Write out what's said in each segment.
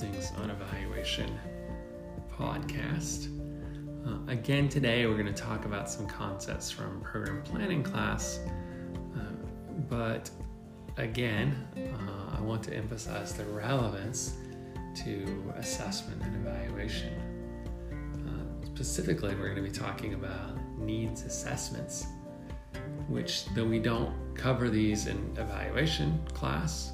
Musings on Evaluation podcast. Uh, again, today we're going to talk about some concepts from program planning class, uh, but again, uh, I want to emphasize the relevance to assessment and evaluation. Uh, specifically, we're going to be talking about needs assessments, which, though we don't cover these in evaluation class,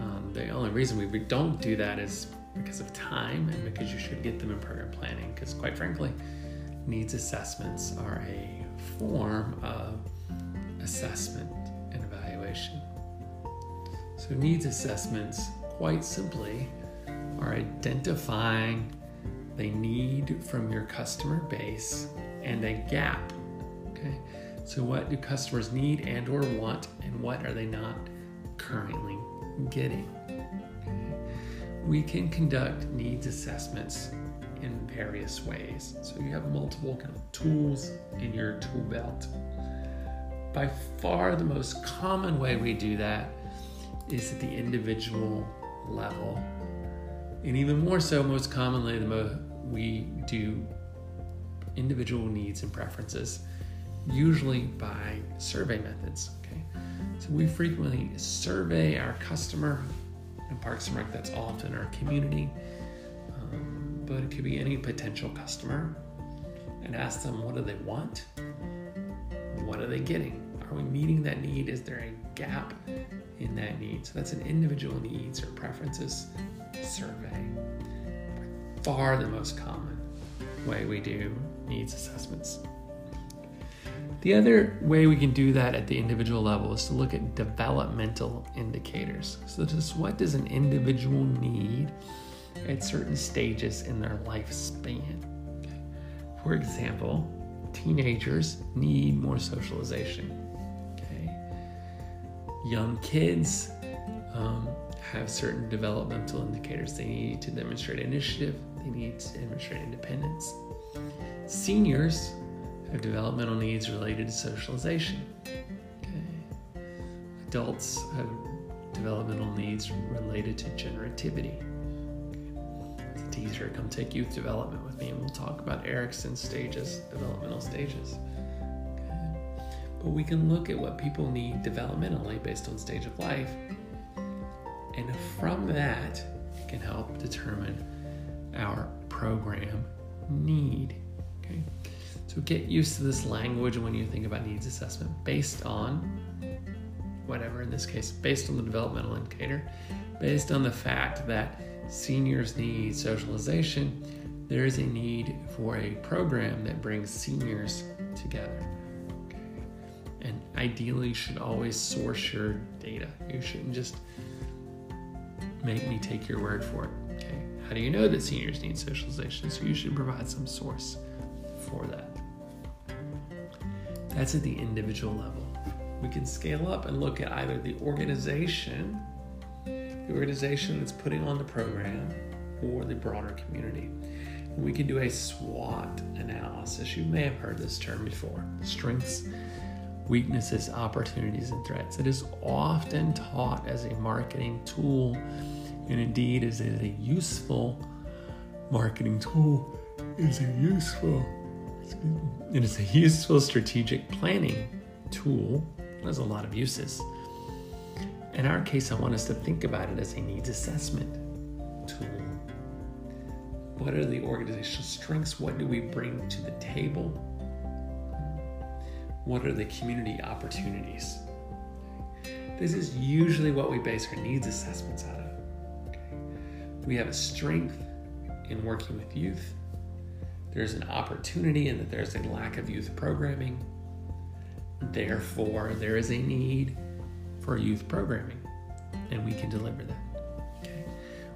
um, the only reason we don't do that is because of time and because you should get them in program planning. Because, quite frankly, needs assessments are a form of assessment and evaluation. So, needs assessments, quite simply, are identifying the need from your customer base and a gap. Okay, so what do customers need and or want, and what are they not currently getting? We can conduct needs assessments in various ways. So you have multiple kind of tools in your tool belt. By far, the most common way we do that is at the individual level. And even more so, most commonly, the mo- we do individual needs and preferences, usually by survey methods. Okay, so we frequently survey our customer in Parks and Rec. That's often our community, um, but it could be any potential customer, and ask them what do they want, what are they getting, are we meeting that need? Is there a gap in that need? So that's an individual needs or preferences survey. Far the most common way we do needs assessments. The other way we can do that at the individual level is to look at developmental indicators. So, just what does an individual need at certain stages in their lifespan? For example, teenagers need more socialization. Okay. Young kids um, have certain developmental indicators. They need to demonstrate initiative, they need to demonstrate independence. Seniors have developmental needs related to socialization. Okay. Adults have developmental needs related to generativity. Okay. It's a teaser. Come take youth development with me, and we'll talk about Erikson's stages, developmental stages. Okay. But we can look at what people need developmentally based on stage of life, and from that, can help determine our program need. Okay. So get used to this language when you think about needs assessment based on whatever, in this case, based on the developmental indicator, based on the fact that seniors need socialization, there is a need for a program that brings seniors together. And ideally, you should always source your data. You shouldn't just make me take your word for it. Okay. How do you know that seniors need socialization? So you should provide some source for that. That's at the individual level. We can scale up and look at either the organization, the organization that's putting on the program, or the broader community. And we can do a SWOT analysis. You may have heard this term before strengths, weaknesses, opportunities, and threats. It is often taught as a marketing tool, and indeed is a useful marketing tool. Is a useful it is a useful strategic planning tool. It has a lot of uses. In our case, I want us to think about it as a needs assessment tool. What are the organizational strengths? What do we bring to the table? What are the community opportunities? This is usually what we base our needs assessments out of. We have a strength in working with youth there's an opportunity and that there's a lack of youth programming. Therefore, there is a need for youth programming, and we can deliver that. Okay.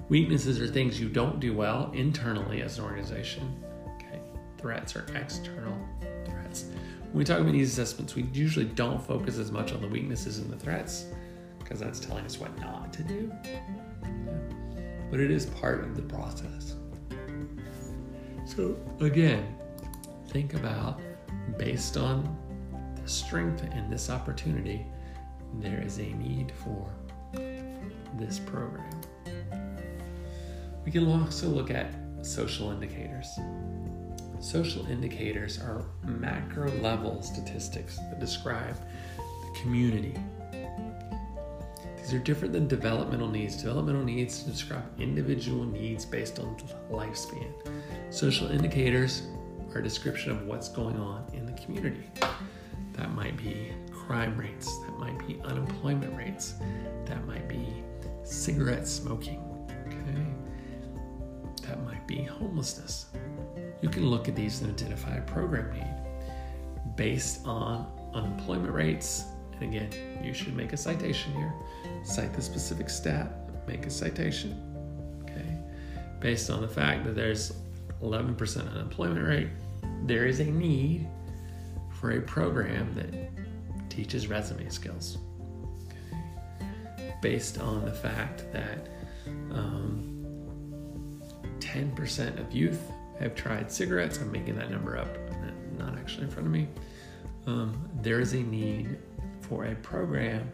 Weaknesses are things you don't do well internally as an organization. Okay. Threats are external threats. When we talk about these assessments, we usually don't focus as much on the weaknesses and the threats because that's telling us what not to do. But it is part of the process. So, again, think about based on the strength and this opportunity, there is a need for this program. We can also look at social indicators. Social indicators are macro level statistics that describe the community. These are different than developmental needs. Developmental needs describe individual needs based on lifespan. Social indicators are a description of what's going on in the community. That might be crime rates, that might be unemployment rates, that might be cigarette smoking, okay? That might be homelessness. You can look at these and identify a program need based on unemployment rates. And again, you should make a citation here. Cite the specific stat, make a citation. Okay. Based on the fact that there's 11% unemployment rate, there is a need for a program that teaches resume skills. Okay. Based on the fact that um, 10% of youth have tried cigarettes, I'm making that number up, not actually in front of me. Um, there is a need for a program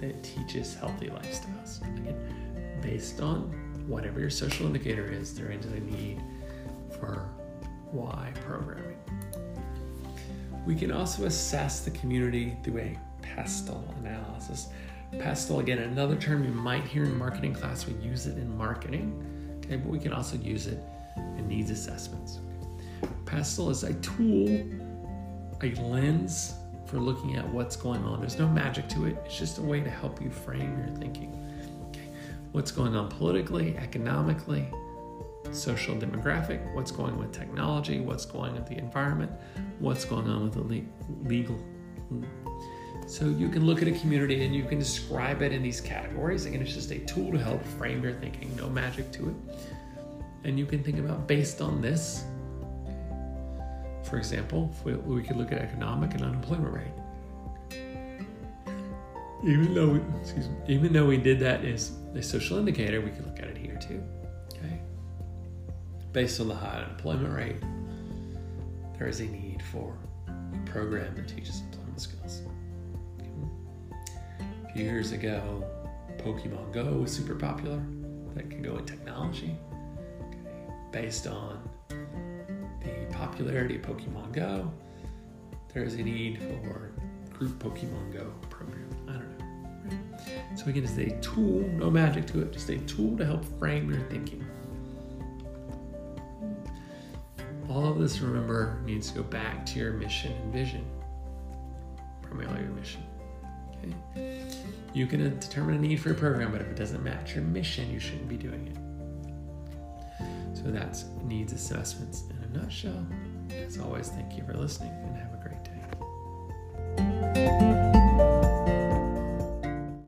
that teaches healthy lifestyles. Again, based on whatever your social indicator is, there is a need for why programming. We can also assess the community through a PESTLE analysis. PESTLE, again, another term you might hear in marketing class. We use it in marketing, okay, but we can also use it in needs assessments. PESTLE is a tool, a lens for looking at what's going on. There's no magic to it, it's just a way to help you frame your thinking. Okay. What's going on politically, economically, social demographic, what's going with technology, what's going with the environment, what's going on with the legal. So you can look at a community and you can describe it in these categories. Again, it's just a tool to help frame your thinking, no magic to it. And you can think about based on this. For example, we, we could look at economic and unemployment rate. Even though we, excuse me, even though we did that as a social indicator, we could look at it here too based on the high unemployment mm-hmm. rate, there is a need for a program that teaches employment skills. A few years ago, Pokemon Go was super popular. That can go in technology. Okay. Based on the popularity of Pokemon Go, there is a need for group Pokemon Go program. I don't know. Right? So again, it's a tool, no magic to it, just a tool to help frame your thinking. Of this, remember, needs to go back to your mission and vision. Primarily your mission. Okay? You can determine a need for a program, but if it doesn't match your mission, you shouldn't be doing it. So that's needs assessments in a nutshell. As always, thank you for listening and